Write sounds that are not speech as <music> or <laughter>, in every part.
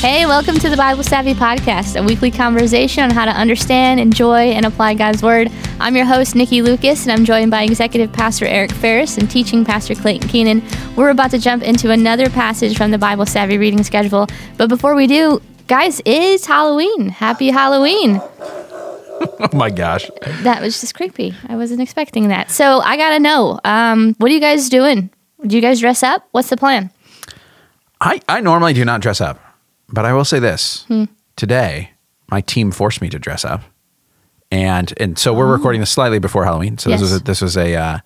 Hey, welcome to the Bible Savvy Podcast, a weekly conversation on how to understand, enjoy, and apply God's Word. I'm your host, Nikki Lucas, and I'm joined by Executive Pastor Eric Ferris and Teaching Pastor Clayton Keenan. We're about to jump into another passage from the Bible Savvy reading schedule. But before we do, guys, it's Halloween. Happy Halloween. Oh <laughs> my gosh. That was just creepy. I wasn't expecting that. So I got to know um, what are you guys doing? Do you guys dress up? What's the plan? I, I normally do not dress up, but I will say this. Today, my team forced me to dress up. And and so we're recording this slightly before Halloween. So this was a, this was a uh,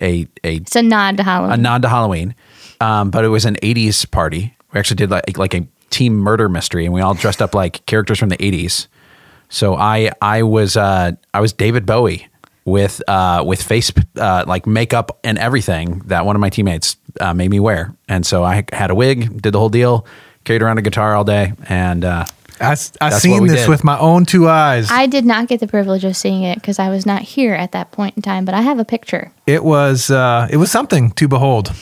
a a It's a nod to Halloween. a nod to Halloween. Um, but it was an 80s party. We actually did like like a team murder mystery and we all dressed up like characters from the 80s. So I I was uh, I was David Bowie with uh, with face uh, like makeup and everything that one of my teammates uh, made me wear. And so I had a wig, did the whole deal, carried around a guitar all day and uh, I, I seen this did. with my own two eyes. I did not get the privilege of seeing it because I was not here at that point in time, but I have a picture. it was uh, it was something to behold.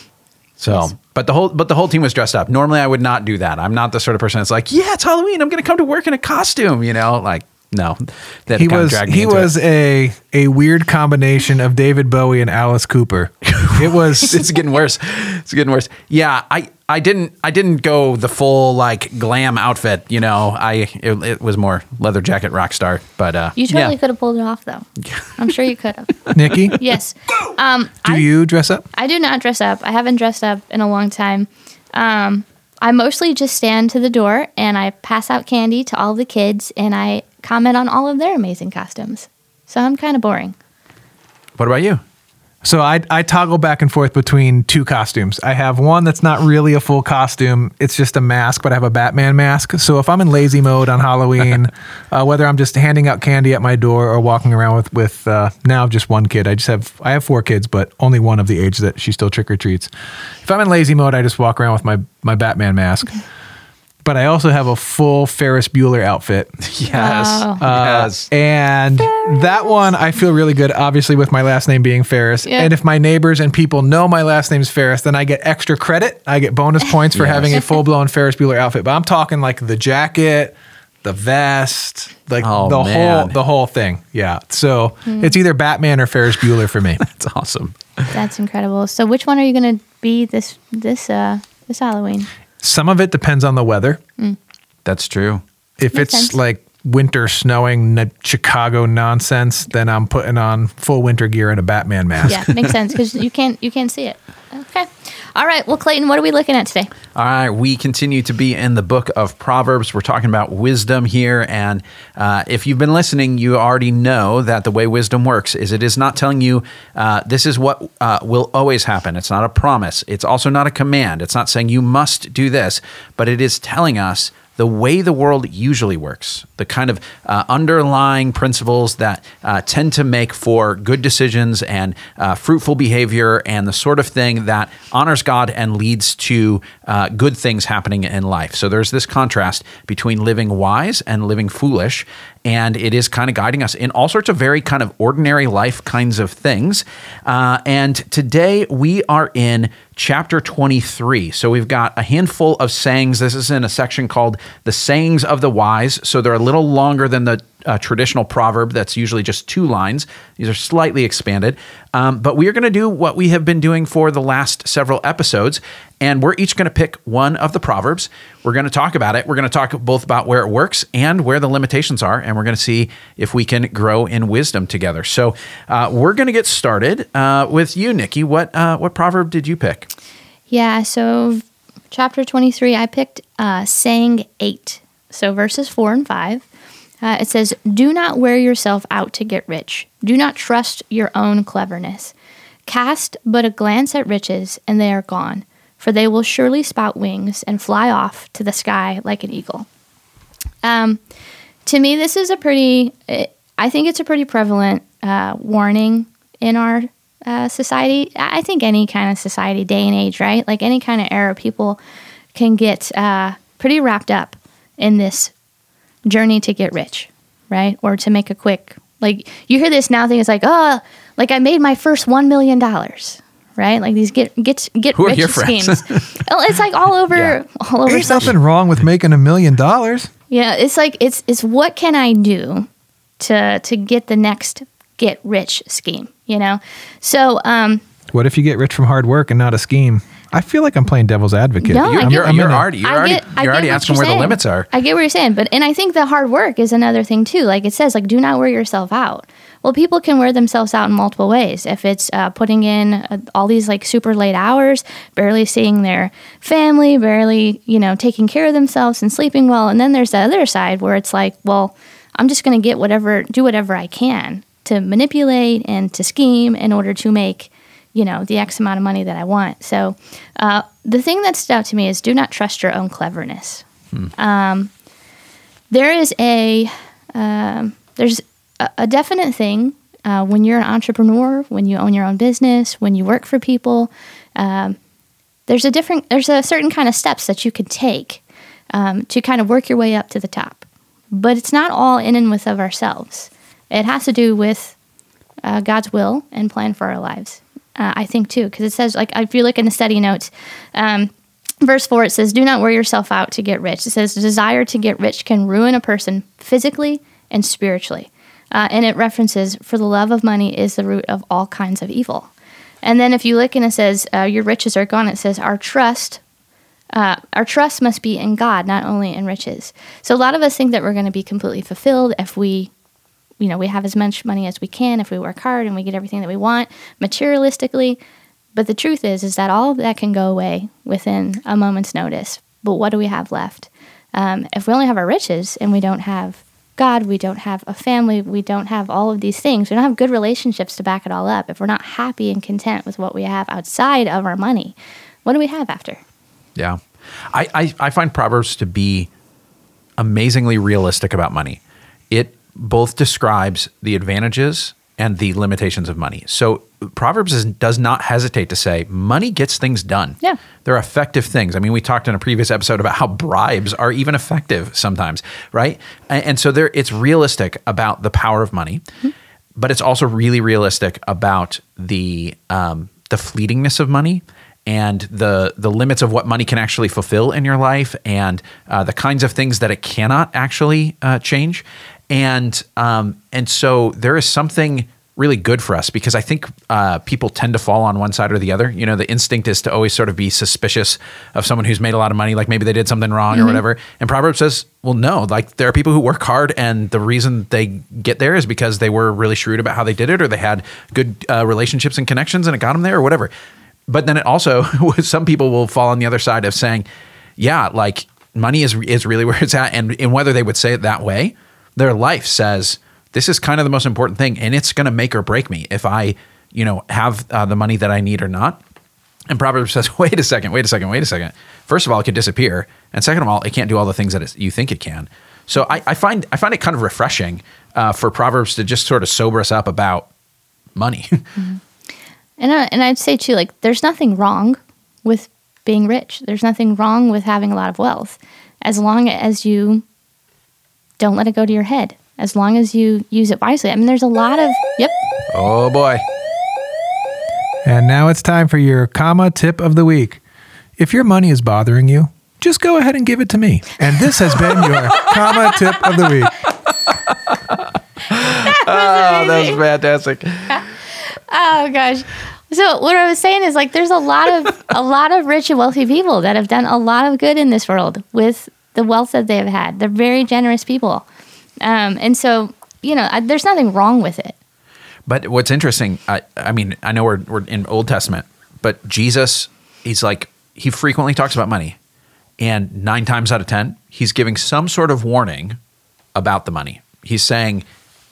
So, Yes. but the whole but the whole team was dressed up. Normally, I would not do that. I'm not the sort of person that's like, yeah, it's Halloween. I'm going to come to work in a costume. You know, like no. That He was he into it. was a a weird combination of David Bowie and Alice Cooper. <laughs> It was it's getting worse. It's getting worse. Yeah, I I didn't I didn't go the full like glam outfit. You know, I it, it was more leather jacket rock star. But uh, You totally yeah. could have pulled it off, though. I'm sure you could have. <laughs> Nikki. Yes. Um, Do I, you dress up? I do not dress up. I haven't dressed up in a long time. Um, I mostly just stand to the door and I pass out candy to all the kids and I comment on all of their amazing costumes. So I'm kind of boring. What about you? So I I toggle back and forth between two costumes. I have one that's not really a full costume; it's just a mask, but I have a Batman mask. So if I'm in lazy mode on Halloween, <laughs> uh, whether I'm just handing out candy at my door or walking around with with uh, now just one kid, I just have I have four kids, but only one of the age that she still trick or treats. If I'm in lazy mode, I just walk around with my my Batman mask. But I also have a full Ferris Bueller outfit. <laughs> Yes, Wow. Uh, yes. And that one I feel really good, obviously, with my last name being Ferris. Yeah. And if my neighbors and people know my last name's Ferris, then I get extra credit. I get bonus points for Yes. having a <laughs> full blown Ferris Bueller outfit. But I'm talking like the jacket, the vest, like Oh, the man. whole the whole thing. Yeah. So it's either Batman or Ferris Bueller for me. <laughs> That's awesome. That's incredible. So which one are you going to be this this uh this Halloween? Some of it depends on the weather. Mm. That's true. If Makes it's sense. like winter snowing n- Chicago nonsense, then I'm putting on full winter gear and a Batman mask. Yeah, makes sense because you can't you can't see it. Okay. All right. Well, Clayton, what are we looking at today? All right, we continue to be in the book of Proverbs. We're talking about wisdom here. And uh, if you've been listening, you already know that the way wisdom works is it is not telling you uh, this is what uh, will always happen. It's not a promise. It's also not a command. It's not saying you must do this, but it is telling us the way the world usually works, the kind of uh, underlying principles that uh, tend to make for good decisions and uh, fruitful behavior and the sort of thing that honors God and leads to uh, good things happening in life. So there's this contrast between living wise and living foolish. And it is kind of guiding us in all sorts of very kind of ordinary life kinds of things. Uh, and today we are in chapter 23. So we've got a handful of sayings. This is in a section called the sayings of the wise. So they're a little longer than the uh, traditional proverb that's usually just two lines. These are slightly expanded. Um, but we are going to do what we have been doing for the last several episodes. And we're each going to pick one of the proverbs. We're going to talk about it. We're going to talk both about where it works and where the limitations are. And we're going to see if we can grow in wisdom together. So uh, we're going to get started uh, with you, Nikki. What, uh, what proverb did you pick? Yeah. So chapter twenty three, I picked uh, saying eight. So verses four and five. Uh, it says, "Do not wear yourself out to get rich. Do not trust your own cleverness. Cast but a glance at riches, and they are gone, for they will surely spout wings and fly off to the sky like an eagle." Um, to me, this is a pretty. I think it's a pretty prevalent uh, warning in our uh, society. I I think any kind of society, day and age, right? Like any kind of era, people can get uh, pretty wrapped up in this journey to get rich, right? Or to make a quick. Like you hear this now thing, it's like, oh, like I made my first one million dollars, right? Like these get get get Who rich schemes. <laughs> well, it's like all over Yeah. all over There's social nothing wrong with making a million dollars. Yeah, it's like it's it's what can I do to to get the next get rich scheme, you know? So, um What if you get rich from hard work and not a scheme? I feel like I'm playing devil's advocate. No, I You're, get you're, you're already you're I already get, I you're get already asking you're where the saying. limits are. I get what you're saying, but and I think the hard work is another thing too. Like it says, like do not wear yourself out. Well, people can wear themselves out in multiple ways. If it's uh, putting in uh, all these like super late hours, barely seeing their family, barely you know taking care of themselves and sleeping well, and then there's the other side where it's like, well, I'm just going to get whatever, do whatever I can to manipulate and to scheme in order to make you know the x amount of money that i want. So uh, the thing that stood out to me is do not trust your own cleverness. Um, there is a um, there's a, a definite thing uh, when you're an entrepreneur when you own your own business when you work for people um, there's a different there's a certain kind of steps that you can take um, to kind of work your way up to the top. But it's not all in and with of ourselves. It has to do with uh, God's will and plan for our lives. Uh, I think too, because it says like if you look in the study notes, um, verse four it says, "Do not wear yourself out to get rich." It says, "Desire to get rich can ruin a person physically and spiritually," uh, and it references, "For the love of money is the root of all kinds of evil." And then if you look and it says, uh, "Your riches are gone," it says, "Our trust." Uh, our trust must be in God, not only in riches. So a lot of us think that we're going to be completely fulfilled if we you know, we have as much money as we can if we work hard and we get everything that we want materialistically. But the truth is, is that all of that can go away within a moment's notice. But what do we have left? Um, if we only have our riches and we don't have God, we don't have a family, we don't have all of these things, we don't have good relationships to back it all up. If we're not happy and content with what we have outside of our money, what do we have after? Yeah. I, I, I find Proverbs to be amazingly realistic about money. It both describes the advantages and the limitations of money. So Proverbs is, does not hesitate to say money gets things done. Yeah. They're effective things. I mean, we talked in a previous episode about how bribes are even effective sometimes, right? And, and so there it's realistic about the power of money, but it's also really realistic about the um, the fleetingness of money and the the limits of what money can actually fulfill in your life and uh, the kinds of things that it cannot actually uh, change and um, and so there is something really good for us because I think uh, people tend to fall on one side or the other. You know, the instinct is to always sort of be suspicious of someone who's made a lot of money, like maybe they did something wrong or whatever. And Proverbs says, well, no, like there are people who work hard, and the reason they get there is because they were really shrewd about how they did it, or they had good uh, relationships and connections, and it got them there, or whatever. But then it also, <laughs> some people will fall on the other side of saying, yeah, like money is is really where it's at, and and whether they would say it that way, their life says this is kind of the most important thing, and it's going to make or break me if I, you know, have uh, the money that I need or not. And Proverbs <laughs> says, wait a second, wait a second, wait a second. First of all, it could disappear, and second of all, it can't do all the things that you think it can. So I, I find I find it kind of refreshing uh, for Proverbs to just sort of sober us up about money. <laughs> And I, and I'd say too, like there's nothing wrong with being rich. There's nothing wrong with having a lot of wealth, as long as you don't let it go to your head. As long as you use it wisely. I mean, there's a lot of yep. oh boy. And now it's time for your comma tip of the week. If your money is bothering you, just go ahead and give it to me. And this has been <laughs> your comma tip of the week. Oh, that was fantastic. <laughs> Oh gosh. So what I was saying is like there's a lot of a lot of rich and wealthy people that have done a lot of good in this world with the wealth that they've had. They're very generous people, um, and so you know I, there's nothing wrong with it. But what's interesting, I, I mean, I know we're, we're in Old Testament, but Jesus, he's like, he frequently talks about money. And nine times out of 10, he's giving some sort of warning about the money. He's saying,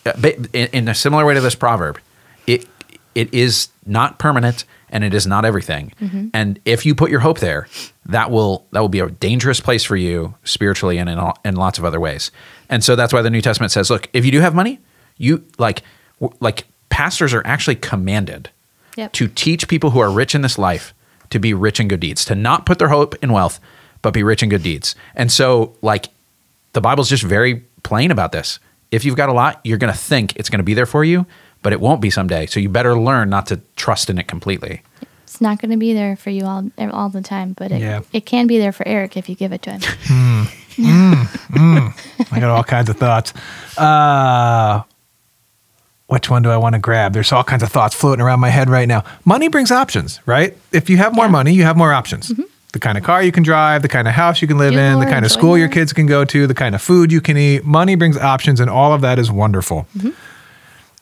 uh, in a similar way to this proverb, it, it is not permanent and it is not everything. Mm-hmm. And if you put your hope there, that will that will be a dangerous place for you spiritually and in, all, in lots of other ways. And so that's why the New Testament says, look, if you do have money, you like w- like pastors are actually commanded Yep. to teach people who are rich in this life to be rich in good deeds, to not put their hope in wealth, but be rich in good deeds. And so, like, the Bible's just very plain about this. If you've got a lot, you're going to think it's going to be there for you, but it won't be someday. So you better learn not to trust in it completely. It's not going to be there for you all all the time, but it, Yeah. it can be there for Eric if you give it to him. <laughs> Hmm. Hmm. Hmm. I got all kinds of thoughts. Uh, which one do I want to grab? There's all kinds of thoughts floating around my head right now. Money brings options, right? If you have more Yeah. money, you have more options. Mm-hmm. The kind of car you can drive, the kind of house you can live Do in, the kind of enjoy school your kids can go to, the kind of food you can eat. Money brings options, and all of that is wonderful. Mm-hmm.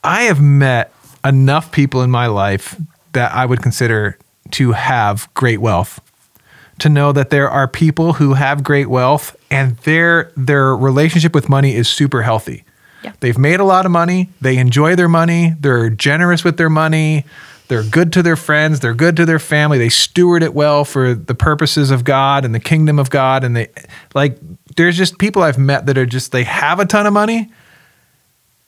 I have met enough people in my life that I would consider to have great wealth. To know that there are people who have great wealth and their their relationship with money is super healthy. Yeah. They've made a lot of money, they enjoy their money, they're generous with their money, they're good to their friends, they're good to their family, they steward it well for the purposes of God and the kingdom of God. And they like there's just people I've met that are just they have a ton of money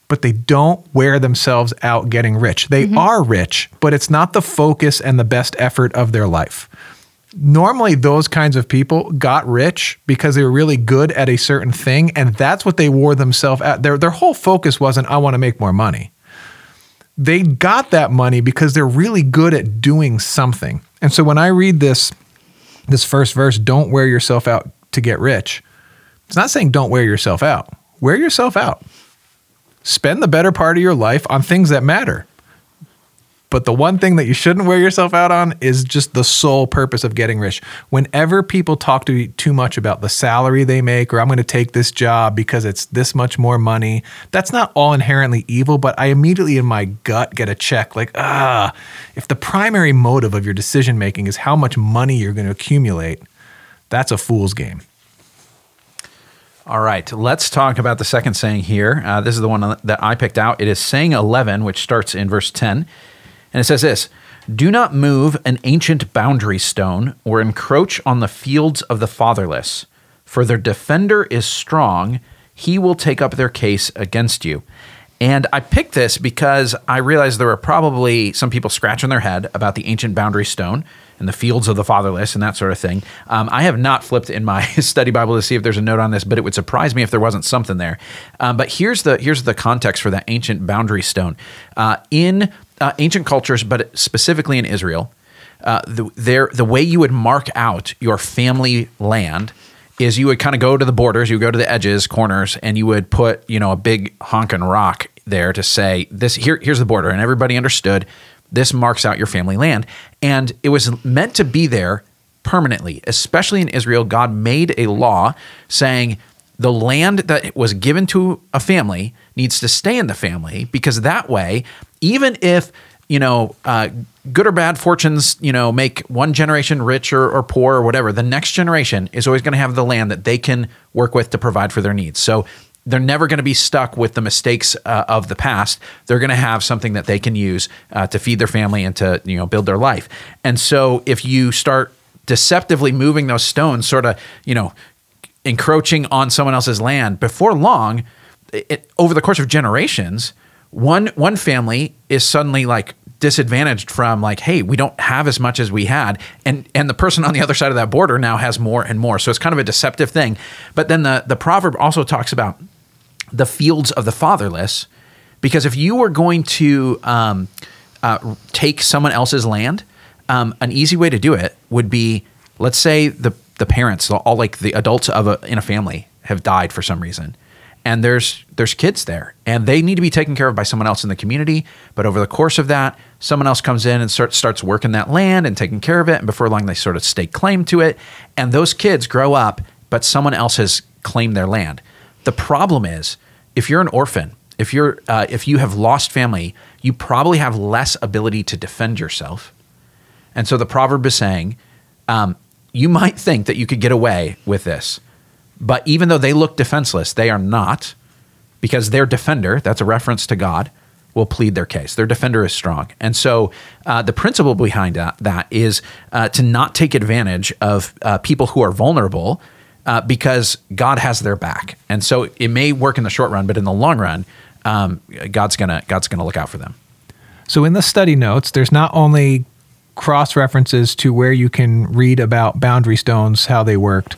but they don't wear themselves out getting rich. They mm-hmm. are rich, but it's not the focus and the best effort of their life. Normally, those kinds of people got rich because they were really good at a certain thing, and that's what they wore themselves out. Their, their whole focus wasn't, I want to make more money. They got that money because they're really good at doing something. And so when I read this, this first verse, don't wear yourself out to get rich, it's not saying don't wear yourself out. Wear yourself out spend the better part of your life on things that matter. But the one thing that you shouldn't wear yourself out on is just the sole purpose of getting rich. Whenever people talk to you too much about the salary they make, or I'm going to take this job because it's this much more money, that's not all inherently evil, but I immediately in my gut get a check like, ah, if the primary motive of your decision making is how much money you're going to accumulate, that's a fool's game. All right, let's talk about the second saying here. Uh, this is the one that I picked out. It is saying 11, which starts in verse 10. And it says this Do not move an ancient boundary stone or encroach on the fields of the fatherless, for their defender is strong. He will take up their case against you. And I picked this because I realized there were probably some people scratching their head about the ancient boundary stone and the fields of the fatherless and that sort of thing. Um, I have not flipped in my <laughs> study Bible to see if there's a note on this, but it would surprise me if there wasn't something there. Um, but here's the here's the context for that ancient boundary stone uh, in uh, ancient cultures, but specifically in Israel. Uh, the, there, the way you would mark out your family land is you would kind of go to the borders, you would go to the edges, corners, and you would put, you know, a big honkin' rock there to say this here here's the border and everybody understood this marks out your family land. And it was meant to be there permanently, especially in Israel. God made a law saying the land that was given to a family needs to stay in the family because that way, even if you know, uh, good or bad fortunes, you know, make one generation rich or, or poor or whatever, the next generation is always going to have the land that they can work with to provide for their needs. So they're never going to be stuck with the mistakes uh, of the past. They're going to have something that they can use uh, to feed their family and to you know build their life. And so if you start deceptively moving those stones, sort of you know encroaching on someone else's land, before long, it, over the course of generations, one one family is suddenly like disadvantaged from like hey we don't have as much as we had and and the person on the other side of that border now has more and more. So it's kind of a deceptive thing. But then the the proverb also talks about the fields of the fatherless because if you were going to um, uh, take someone else's land um, an easy way to do it would be let's say the the parents all like the adults of a in a family have died for some reason and there's there's kids there. And they need to be taken care of by someone else in the community. But over the course of that someone else comes in and start, starts working that land and taking care of it. And before long they sort of stake claim to it. And those kids grow up but someone else has claimed their land. The problem is if you're an orphan if you're uh, if you have lost family you probably have less ability to defend yourself. And so the proverb is saying um, you might think that you could get away with this but even though they look defenseless, they are not, because their defender, that's a reference to God, will plead their case. Their defender is strong. And so uh, the principle behind that, that is uh, to not take advantage of uh, people who are vulnerable uh, because God has their back. And so it may work in the short run, but in the long run, um, God's gonna God's gonna look out for them. So in the study notes, there's not only cross references to where you can read about boundary stones, how they worked,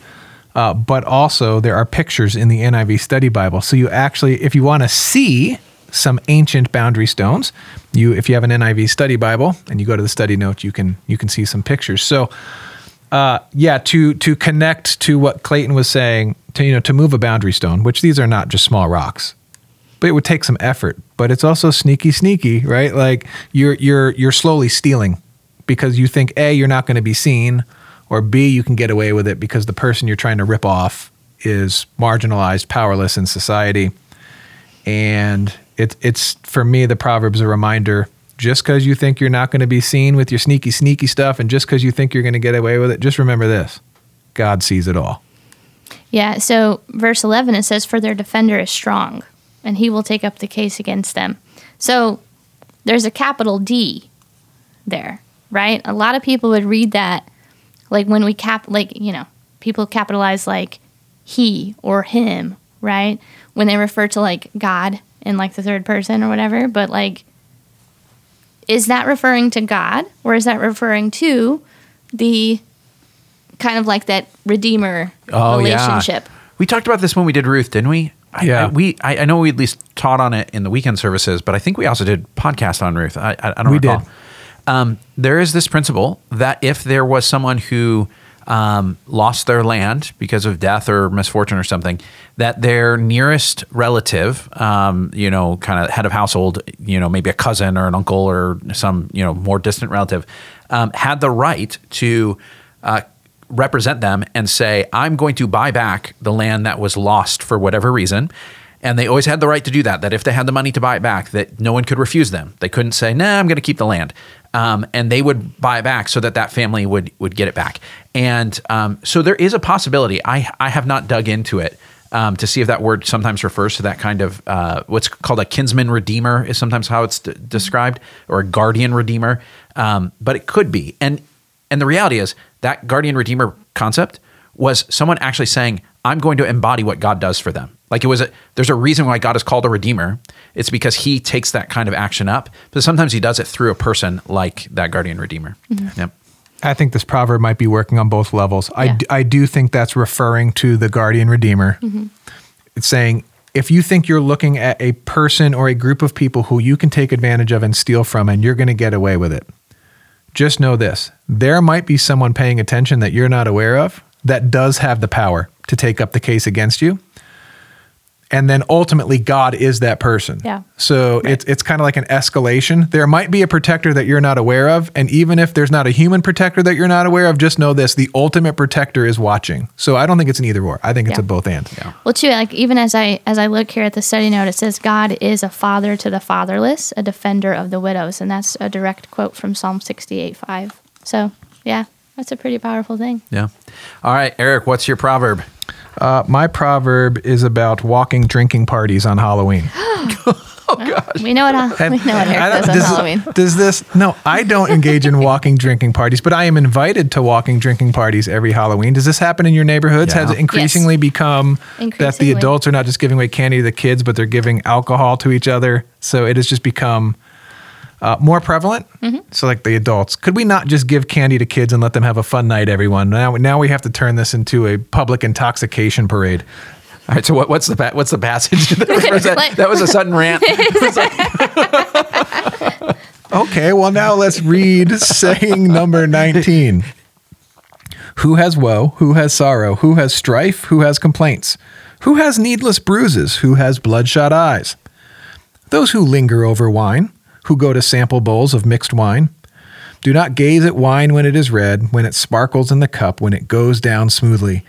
uh, but also there are pictures in the NIV Study Bible. So you actually, if you want to see some ancient boundary stones. You, if you have an NIV study Bible and you go to the study notes, you can you can see some pictures. So, uh, yeah, to to connect to what Clayton was saying, to you know, to move a boundary stone, which these are not just small rocks, but it would take some effort. But it's also sneaky, sneaky, right? Like you're you're you're slowly stealing because you think a you're not going to be seen, or b you can get away with it because the person you're trying to rip off is marginalized, powerless in society, and it's it's for me the proverb's a reminder. Just because you think you're not going to be seen with your sneaky, sneaky stuff, and just because you think you're going to get away with it, just remember this: God sees it all. Yeah, so verse 11 it says, For their defender is strong, and he will take up the case against them. So there's a capital D there, right? A lot of people would read that like when we cap, like, you know, people capitalize like he or him, right? When they refer to like God in like the third person or whatever. But like, is that referring to God or is that referring to the kind of like that redeemer oh, relationship? Yeah. We talked about this when we did Ruth, didn't we? I, Yeah. I, we I, I know we at least taught on it in the weekend services, but I think we also did podcast on Ruth. I, I, I don't know. We recall. did. Um, there is this principle that if there was someone who um, lost their land because of death or misfortune or something, that their nearest relative, um, you know, kind of head of household, you know, maybe a cousin or an uncle or some, you know, more distant relative, um, had the right to uh, represent them and say, I'm going to buy back the land that was lost for whatever reason. And they always had the right to do that, that if they had the money to buy it back, that no one could refuse them. They couldn't say, nah, I'm going to keep the land. Um, and they would buy it back so that that family would, would get it back. And um, so there is a possibility. I, I have not dug into it um, to see if that word sometimes refers to that kind of uh, what's called a kinsman redeemer is sometimes how it's d- described, or a guardian redeemer. Um, but it could be. And and the reality is that guardian redeemer concept was someone actually saying, I'm going to embody what God does for them. Like it was a, there's a reason why God is called a redeemer. It's because he takes that kind of action up, but sometimes he does it through a person like that guardian redeemer. Mm-hmm. Yep. I think this proverb might be working on both levels. I, Yeah. d- I do think that's referring to the guardian redeemer. Mm-hmm. It's saying if you think you're looking at a person or a group of people who you can take advantage of and steal from, and you're going to get away with it, just know this there might be someone paying attention that you're not aware of that does have the power to take up the case against you. And then ultimately, God is that person. Yeah. So it's it's kind of like an escalation. There might be a protector that you're not aware of, and even if there's not a human protector that you're not aware of, just know this: the ultimate protector is watching. So I don't think it's an either or. I think it's Yeah. a both and. Well, too, like even as I as I look here at the study note, it says God is a father to the fatherless, a defender of the widows, and that's a direct quote from Psalm sixty eight five. So yeah, that's a pretty powerful thing. Yeah. All right, Eric, what's your proverb? Uh, my proverb is about walking drinking parties on Halloween. <gasps> <laughs> Oh gosh. We know what we know what Eric don't- does on does, Halloween. does this? No, I don't engage in walking drinking parties, but I am invited to walking drinking parties every Halloween. Does this happen in your neighborhoods? Has it increasingly become that the adults are not just giving away candy to the kids, but they're giving alcohol to each other? So it has just become uh, more prevalent. Mm-hmm. So like the adults, could we not just give candy to kids and let them have a fun night? Everyone now, now we have to turn this into a public intoxication parade. All right, so what, what's the pa- what's the passage? <laughs> that, was that, <laughs> that was a sudden rant. <laughs> Okay, well, now let's read saying number 19. Who has woe? Who has sorrow? Who has strife? Who has complaints? Who has needless bruises? Who has bloodshot eyes? Those who linger over wine, who go to sample bowls of mixed wine. Do not gaze at wine when it is red, when it sparkles in the cup, when it goes down smoothly.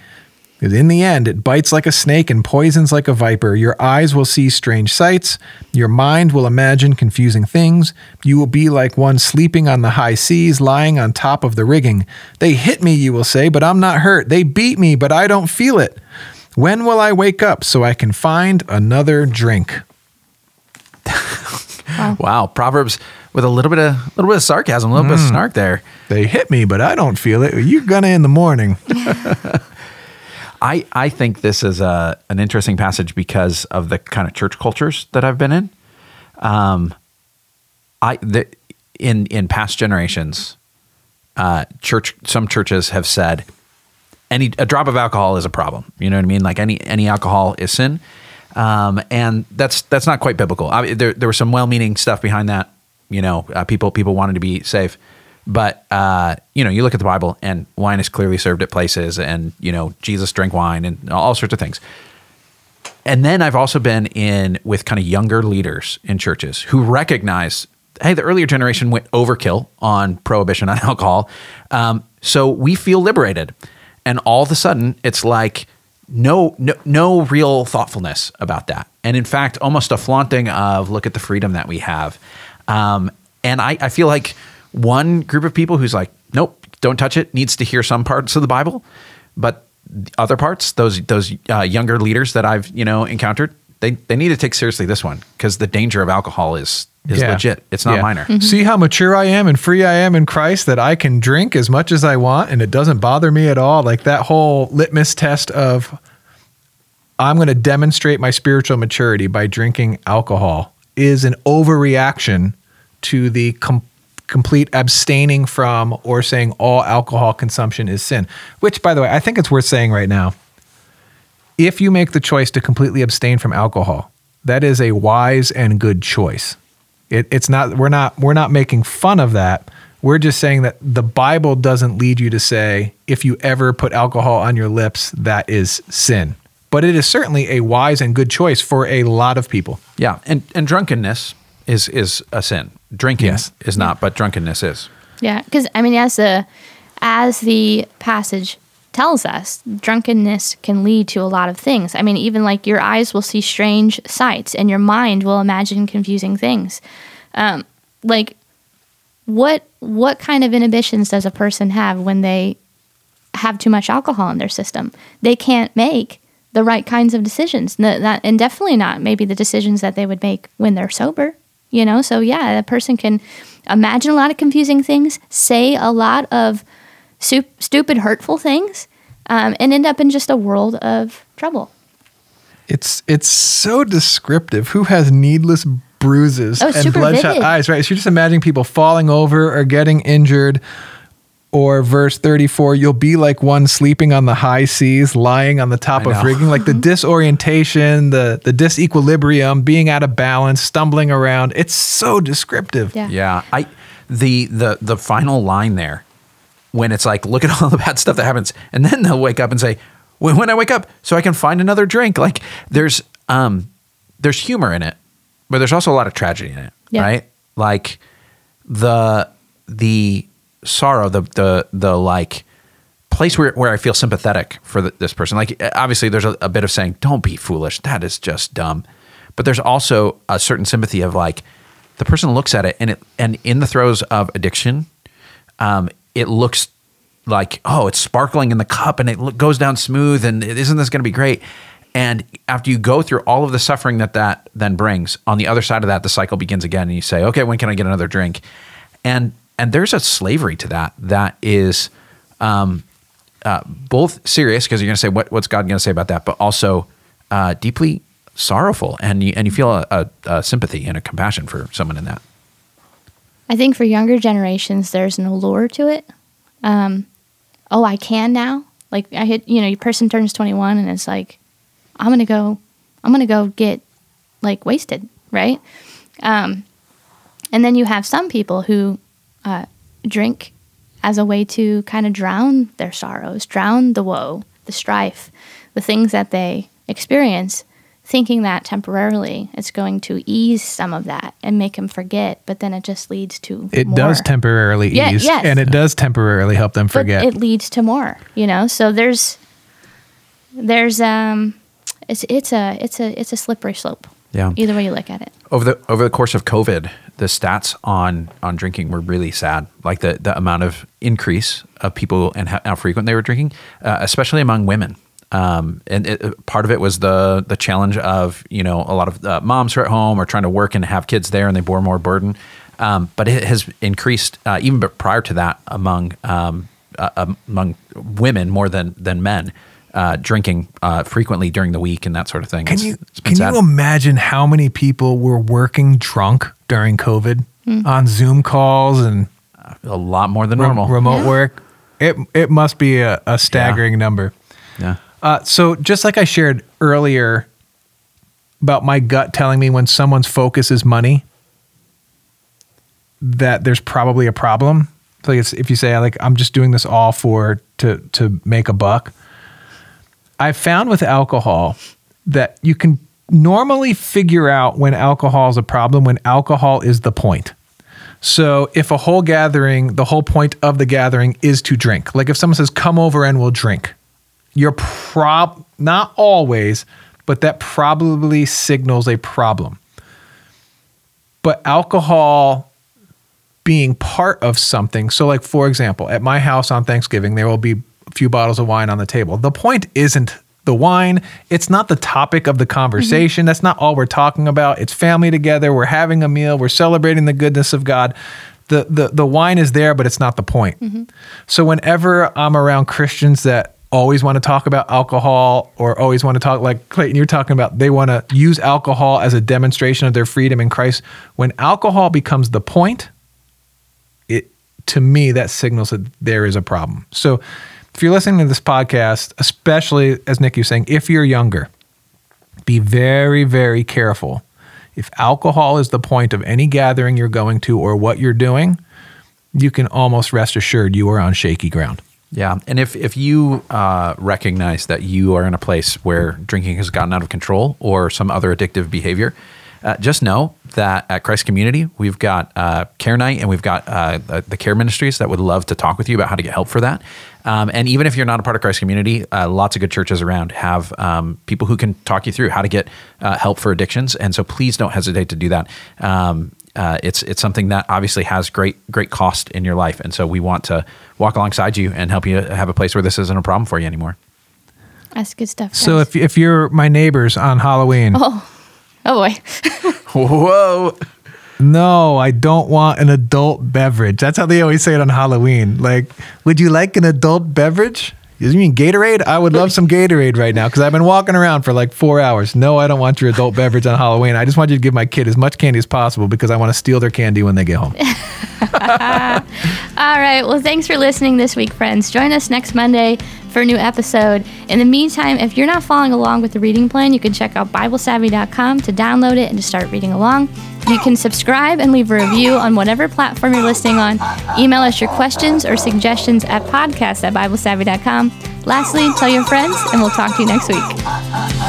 In the end, it bites like a snake and poisons like a viper. Your eyes will see strange sights. Your mind will imagine confusing things. You will be like one sleeping on the high seas, lying on top of the rigging. They hit me, you will say, but I'm not hurt. They beat me, but I don't feel it. When will I wake up so I can find another drink? <laughs> wow, proverbs with a little bit of a little bit of sarcasm, a little bit of snark there. They hit me, but I don't feel it. You're gonna in the morning. <laughs> <laughs> I, I think this is a, an interesting passage because of the kind of church cultures that I've been in. Um, I the, in in past generations, uh, church some churches have said any a drop of alcohol is a problem. You know what I mean? Like any any alcohol is sin. Um, and that's that's not quite biblical. I, there there was some well-meaning stuff behind that. You know, uh, people people wanted to be safe, but uh, you know, you look at the Bible, and wine is clearly served at places, and you know, Jesus drank wine, and all sorts of things. And then I've also been in with kind of younger leaders in churches who recognize, hey, the earlier generation went overkill on prohibition on <laughs> alcohol, um, so we feel liberated, and all of a sudden it's like no, no, no real thoughtfulness about that. And in fact, almost a flaunting of look at the freedom that we have. Um, and I, I feel like one group of people who's like, nope, don't touch it, needs to hear some parts of the Bible, but other parts, those those uh, younger leaders that I've you know encountered, they they need to take seriously this one because the danger of alcohol is is Yeah. legit. It's not Yeah. minor. Mm-hmm. See how mature I am and free I am in Christ that I can drink as much as I want and it doesn't bother me at all. Like that whole litmus test of I'm going to demonstrate my spiritual maturity by drinking alcohol is an overreaction to the com- complete abstaining from or saying all alcohol consumption is sin. Which, by the way, I think it's worth saying right now. If you make the choice to completely abstain from alcohol, that is a wise and good choice. It, it's not we're not we're not making fun of that. We're just saying that the Bible doesn't lead you to say if you ever put alcohol on your lips that is sin. But it is certainly a wise and good choice for a lot of people. Yeah, and and drunkenness is is a sin. Drinking Yes. is not, but drunkenness is. Yeah, because I mean, as the as the passage tells us, drunkenness can lead to a lot of things. I mean, even like your eyes will see strange sights, and your mind will imagine confusing things. Um, like, what what kind of inhibitions does a person have when they have too much alcohol in their system? They can't make the right kinds of decisions, and definitely not maybe the decisions that they would make when they're sober. You know, so yeah, a person can imagine a lot of confusing things, say a lot of su- stupid, hurtful things, um, and end up in just a world of trouble. It's it's so descriptive. Who has needless bruises Oh, and bloodshot vivid. eyes? Right. So you're just imagining people falling over or getting injured. Or verse 34, you'll be like one sleeping on the high seas, lying on the top of rigging. Like the disorientation, the the disequilibrium, being out of balance, stumbling around. It's so descriptive. Yeah. Yeah, I the the the final line there when it's like look at all the bad stuff that happens and then they'll wake up and say when, when I wake up so I can find another drink like there's um there's humor in it but there's also a lot of tragedy in it Yeah. right like the the sorrow the the the like place where, where I feel sympathetic for the, this person. Like obviously there's a, a bit of saying, don't be foolish. That is just dumb. But there's also a certain sympathy of like the person looks at it and it, and in the throes of addiction, um, it looks like, oh, it's sparkling in the cup and it goes down smooth. And isn't this going to be great? And after you go through all of the suffering that that then brings, on the other side of that, the cycle begins again, and you say, "Okay, when can I get another drink?" And and there's a slavery to that that is um, uh, both serious because you're going to say, "What what's God going to say about that?" But also uh, deeply sorrowful, and you and you feel a, a, a sympathy and a compassion for someone in that. I think for younger generations, there's an allure to it. Um, oh, I can now. Like I hit, you know, your person turns 21 and it's like, I'm gonna go, I'm gonna go get like wasted, right? Um, and then you have some people who uh, drink as a way to kind of drown their sorrows, drown the woe, the strife, the things that they experience, thinking that temporarily it's going to ease some of that and make them forget, but then it just leads to It more. does temporarily Yeah, ease, yes. and it does temporarily help them but forget. it leads to more, you know. So there's there's um it's it's a it's a it's a slippery slope. Yeah. Either way you look at it. over the over the course of COVID, the stats on on drinking were really sad. Like the the amount of increase of people and how, how frequent they were drinking, uh, especially among women. Um, and it, part of it was the the challenge of you know a lot of uh, moms who are at home or trying to work and have kids there, and they bore more burden. Um, but it has increased uh, even prior to that among um, uh, among women more than than men. Uh, drinking uh, frequently during the week and that sort of thing. Can It's- you it's can sad. you imagine how many people were working drunk during COVID on Zoom calls and a lot more than re- normal. remote Yeah. work? It it must be a, a staggering number. yeah. Uh, so just like I shared earlier, about my gut telling me when someone's focus is money that there's probably a problem. Like if you say like I'm just doing this all for to to make a buck. I found with alcohol that you can normally figure out when alcohol is a problem when alcohol is the point. So if a whole gathering, the whole point of the gathering is to drink. Like if someone says, "Come over and we'll drink," you're prob not always, but that probably signals a problem. But alcohol being part of something. So, like for example, at my house on Thanksgiving, there will be a few bottles of wine on the table. The point isn't the wine. It's not the topic of the conversation. Mm-hmm. That's not all we're talking about. It's family together. We're having a meal. We're celebrating the goodness of God. The, the, the wine is there, but it's not the point. Mm-hmm. So, whenever I'm around Christians that always want to talk about alcohol or always want to talk, like Clayton, you're talking about, they want to use alcohol as a demonstration of their freedom in Christ. When alcohol becomes the point, it to me that signals that there is a problem. So if you're listening to this podcast, especially as Nick was saying, if you're younger, be very, very careful. If alcohol is the point of any gathering you're going to or what you're doing, you can almost rest assured you are on shaky ground. Yeah, and if if you uh, recognize that you are in a place where drinking has gotten out of control or some other addictive behavior, uh, just know that at Christ Community we've got uh, Care Night and we've got uh, the, Care Ministries that would love to talk with you about how to get help for that. Um, and even if you're not a part of Christ Community, uh, lots of good churches around have um, people who can talk you through how to get uh, help for addictions. And so please don't hesitate to do that. Um, uh, it's it's something that obviously has great great cost in your life, and so we want to walk alongside you and help you have a place where this isn't a problem for you anymore. That's good stuff. So if, if you're my neighbors on Halloween, oh, oh boy, <laughs> <laughs> Whoa! no, I don't want an adult beverage. That's how they always say it on Halloween. Like, would you like an adult beverage? You mean Gatorade? I would love some Gatorade right now because I've been walking around for like four hours. No, I don't want your adult beverage on Halloween. I just want you to give my kid as much candy as possible because I want to steal their candy when they get home. <laughs> All right. Well, thanks for listening this week, friends. Join us next Monday for a new episode. In the meantime, if you're not following along with the reading plan, you can check out BibleSavvy.com to download it and to start reading along. You can subscribe and leave a review on whatever platform you're listening on. Email us your questions or suggestions at podcast at BibleSavvy.com. Lastly, tell your friends, and we'll talk to you next week.